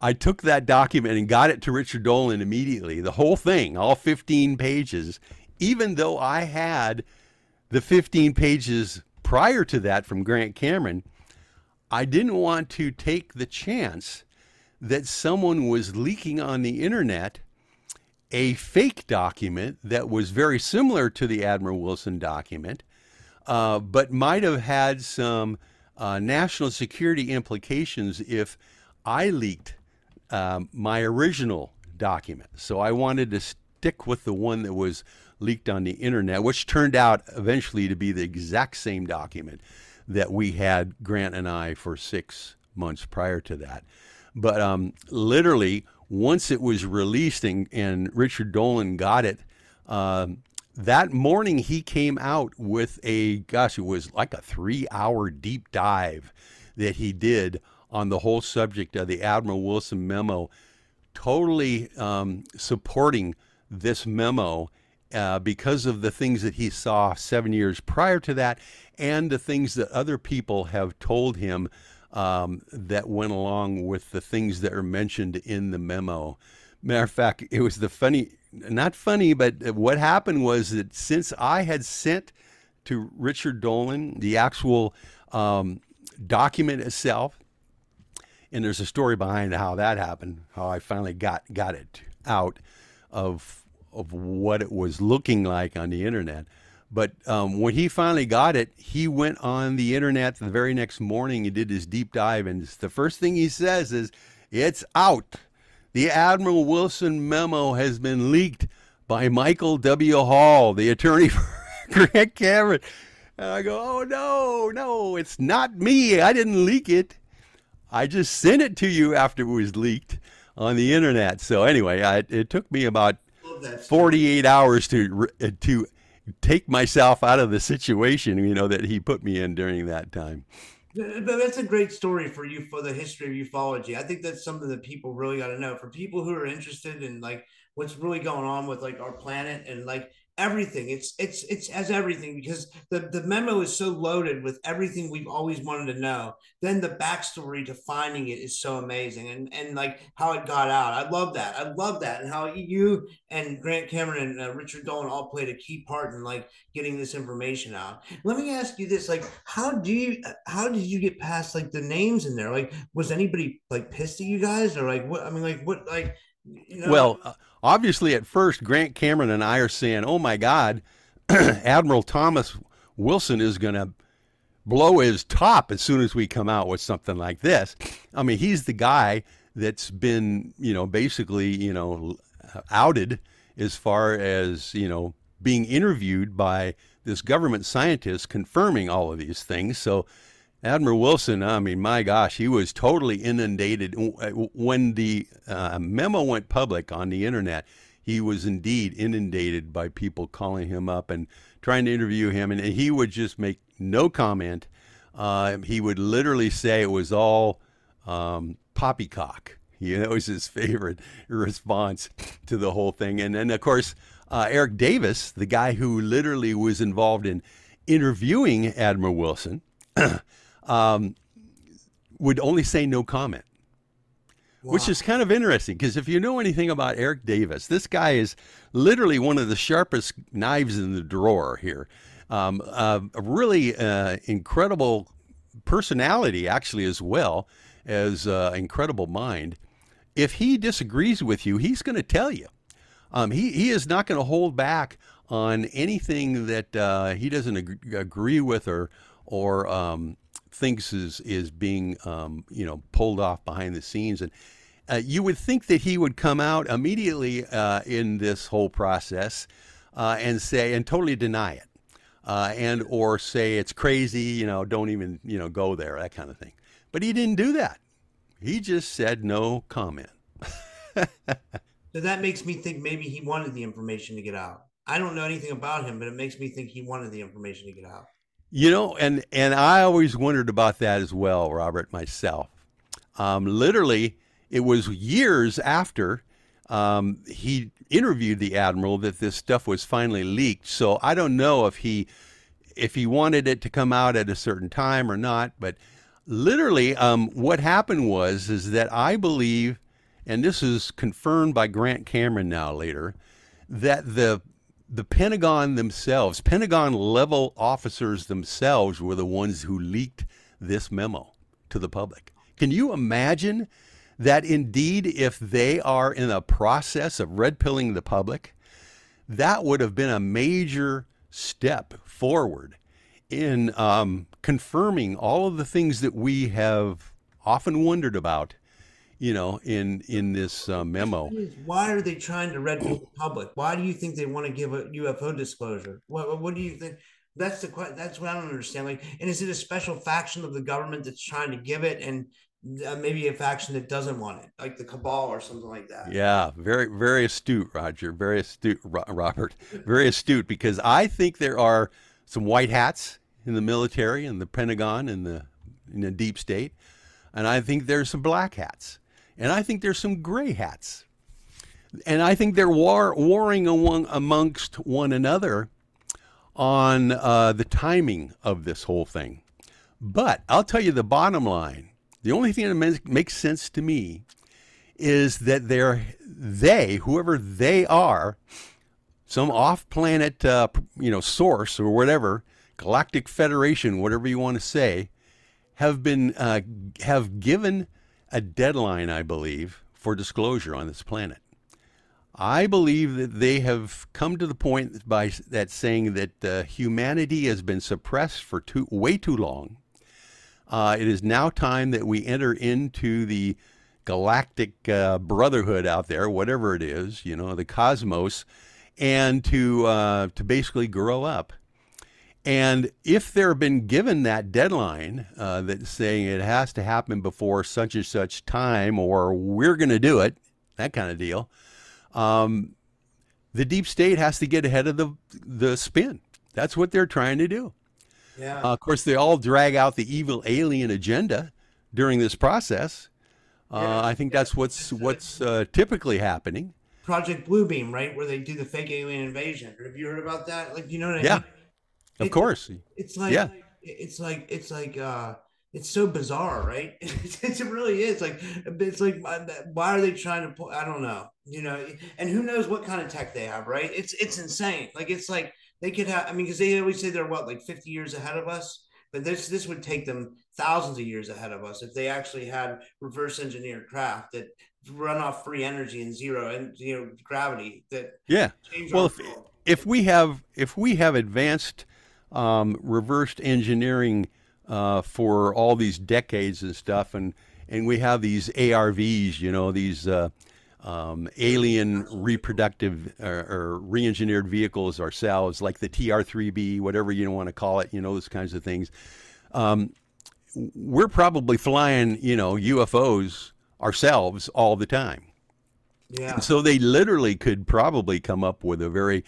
I took that document and got it to Richard Dolan immediately. The whole thing, all 15 pages, even though I had the 15 pages prior to that from Grant Cameron, I didn't want to take the chance that someone was leaking on the internet a fake document that was very similar to the Admiral Wilson document uh, but might have had some uh, national security implications if I leaked um, my original document. So I wanted to stick with the one that was leaked on the internet, which turned out eventually to be the exact same document that we had, Grant and I, for six months prior to that. But um, literally, once it was released and, and Richard Dolan got it, um, that morning he came out with a gosh it was like a three hour deep dive that he did on the whole subject of the admiral wilson memo totally um, supporting this memo uh, because of the things that he saw seven years prior to that and the things that other people have told him um, that went along with the things that are mentioned in the memo. Matter of fact it was the funny not funny, but what happened was that since I had sent to Richard Dolan the actual um, document itself, and there's a story behind how that happened, how I finally got got it out of of what it was looking like on the internet. But um, when he finally got it, he went on the internet the very next morning and did his deep dive. And the first thing he says is, "It's out." The Admiral Wilson memo has been leaked by Michael W. Hall, the attorney for Grant Cameron. And I go, oh no, no, it's not me. I didn't leak it. I just sent it to you after it was leaked on the internet. So anyway, I, it took me about 48 hours to to take myself out of the situation, you know, that he put me in during that time. That's a great story for you for the history of ufology. I think that's something that people really got to know. For people who are interested in like what's really going on with like our planet and like everything. It's it's it's as everything because the the memo is so loaded with everything we've always wanted to know. Then the backstory to finding it is so amazing, and and like how it got out. I love that. I love that, and how you and Grant Cameron and uh, Richard Dolan all played a key part in like getting this information out. Let me ask you this: like, how do you how did you get past like the names in there? Like, was anybody like pissed at you guys, or like what? I mean, like what like you know, well, uh, obviously, at first, Grant Cameron and I are saying, "Oh my God, Admiral Thomas Wilson is going to blow his top as soon as we come out with something like this." I mean, he's the guy that's been, you know, basically, you know, uh, outed as far as you know being interviewed by this government scientist confirming all of these things. So Admiral Wilson, I mean, my gosh, he was totally inundated. When the uh, memo went public on the internet, he was indeed inundated by people calling him up and trying to interview him, and he would just make no comment. Uh, he would literally say it was all um, poppycock. You know, it was his favorite response to the whole thing. And then, of course, uh, Eric Davis, the guy who literally was involved in interviewing Admiral Wilson, um, would only say no comment. which is kind of interesting because if you know anything about Eric Davis, this guy is literally one of the sharpest knives in the drawer here. Um, uh, a really uh, incredible personality, actually, as well as uh, incredible mind. If he disagrees with you, he's going to tell you. Um, he, he is not going to hold back on anything that uh, he doesn't ag- agree with or or um, thinks is is being um, you know pulled off behind the scenes. And uh, you would think that he would come out immediately uh, in this whole process uh, and say and totally deny it, uh, and or say it's crazy, you know, don't even you know go there, that kind of thing. But he didn't do that. He just said no comment. so that makes me think maybe he wanted the information to get out. I don't know anything about him, but it makes me think he wanted the information to get out. You know, and and I always wondered about that as well, Robert. Myself, um, literally, it was years after um, he interviewed the admiral that this stuff was finally leaked. So I don't know if he if he wanted it to come out at a certain time or not. But literally, um, what happened was is that I believe, and this is confirmed by Grant Cameron now later, that the the Pentagon themselves, Pentagon level officers themselves, were the ones who leaked this memo to the public. Can you imagine that indeed, if they are in a process of red pilling the public, that would have been a major step forward in um, confirming all of the things that we have often wondered about you know, in in this uh, memo. Why are they trying to red the public? Why do you think they want to give a UFO disclosure? What what do you think? That's the question. That's what I don't understand. Like, and is it a special faction of the government that's trying to give it, and uh, maybe a faction that doesn't want it, like the cabal or something like that? Yeah, very very astute, Roger. Very astute, Robert. Very astute because I think there are some white hats in the military and the Pentagon and the in the deep state, and I think there's some black hats and I think there's some gray hats. And I think they're war, warring among, amongst one another on uh, the timing of this whole thing. But I'll tell you the bottom line the only thing that makes sense to me is that they're, they, whoever they are, some off-planet, uh, you know, source or whatever, galactic federation, whatever you want to say, have been uh, have given a deadline, I believe, for disclosure on this planet. I believe that they have come to the point by that saying that uh, humanity has been suppressed for too, way too long. Uh, it is now time that we enter into the galactic uh, brotherhood out there, whatever it is, you know, the cosmos, and to uh, to basically grow up. And if they're been given that deadline uh, that's saying it has to happen before such and such time, or we're going to do it, that kind of deal, um, the deep state has to get ahead of the the spin. That's what they're trying to do. Yeah. Uh, of course, they all drag out the evil alien agenda during this process. Uh, yeah. I think that's what's what's uh, typically happening. Project Bluebeam, right, where they do the fake alien invasion. Have you heard about that? Like, you know what I yeah. mean? Of course. It's like yeah. it's like it's like uh it's so bizarre, right? it really is. Like it's like why are they trying to pull? I don't know, you know. And who knows what kind of tech they have, right? It's it's insane. Like it's like they could have. I mean, because they always say they're what like fifty years ahead of us, but this this would take them thousands of years ahead of us if they actually had reverse engineered craft that run off free energy and zero and you know gravity that yeah. Well, if, if we have if we have advanced um, reversed engineering uh, for all these decades and stuff, and and we have these ARVs, you know, these uh, um, alien reproductive or, or, re-engineered vehicles ourselves, like the TR-3B, whatever you want to call it, you know, those kinds of things. Um, we're probably flying, you know, UFOs ourselves all the time. Yeah. And so they literally could probably come up with a very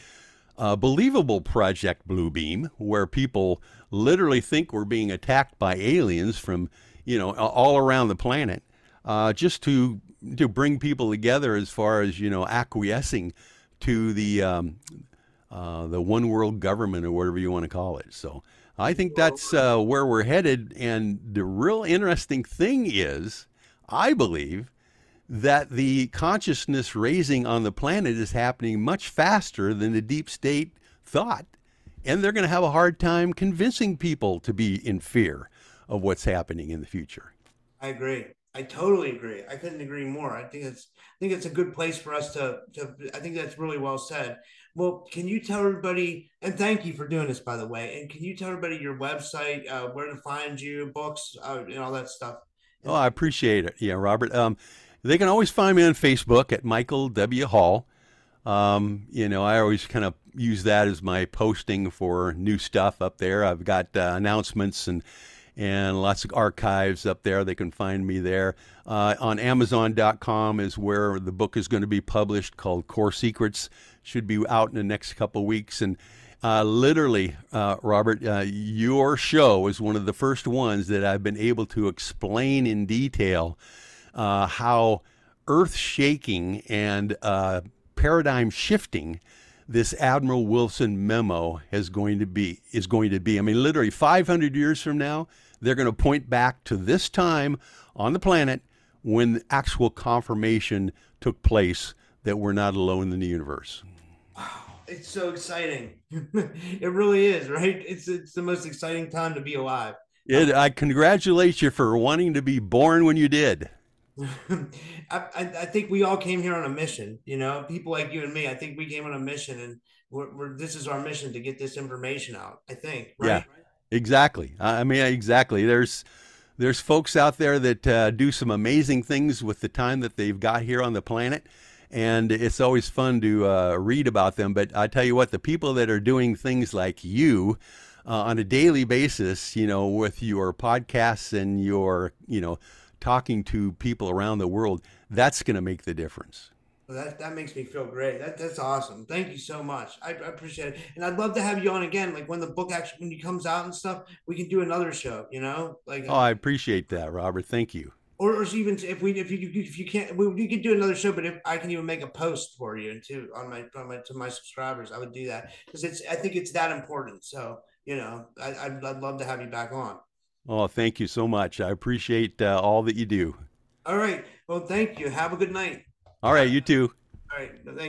uh, believable Project Bluebeam, where people literally think we're being attacked by aliens from, you know, all around the planet, uh, just to to bring people together as far as you know acquiescing to the um, uh, the one world government or whatever you want to call it. So I think that's uh, where we're headed. And the real interesting thing is, I believe that the consciousness raising on the planet is happening much faster than the deep state thought. And they're going to have a hard time convincing people to be in fear of what's happening in the future. I agree. I totally agree. I couldn't agree more. I think it's I think it's a good place for us to to I think that's really well said. Well, can you tell everybody and thank you for doing this by the way. And can you tell everybody your website, uh, where to find you, books, uh, and all that stuff? Oh, I appreciate it. Yeah, Robert. Um, they can always find me on Facebook at Michael W. Hall. Um, you know, I always kind of use that as my posting for new stuff up there. I've got uh, announcements and and lots of archives up there. They can find me there. Uh, on Amazon.com is where the book is going to be published called Core Secrets. Should be out in the next couple weeks. And uh, literally, uh, Robert, uh, your show is one of the first ones that I've been able to explain in detail uh, how earth shaking and uh, paradigm shifting this Admiral Wilson memo is going to be is going to be. I mean, literally 500 years from now, they're going to point back to this time on the planet when actual confirmation took place that we're not alone in the universe. Wow, it's so exciting. it really is, right? It's it's the most exciting time to be alive. It, I congratulate you for wanting to be born when you did. I, I think we all came here on a mission. You know, people like you and me. I think we came on a mission, and we're, we're this is our mission to get this information out. I think. Right? Yeah, exactly. I mean, exactly. There's there's folks out there that uh, do some amazing things with the time that they've got here on the planet. And it's always fun to uh, read about them. But I tell you what, the people that are doing things like you, uh, on a daily basis, you know, with your podcasts and your, you know, talking to people around the world, that's going to make the difference. Well, that that makes me feel great. That that's awesome. Thank you so much. I, I, appreciate it, and I'd love to have you on again. Like when the book actually when it comes out and stuff, we can do another show. You know, like oh, I appreciate that, Robert. Thank you. Or, or even if we if you if you can't we, we could do another show, but if I can even make a post for you and too on my on my to my subscribers, I would do that because it's I think it's that important. So you know, I, I'd, I'd love to have you back on. Oh, thank you so much. I appreciate uh, all that you do. All right. Well, thank you. Have a good night. All right. You too. All right. Thanks.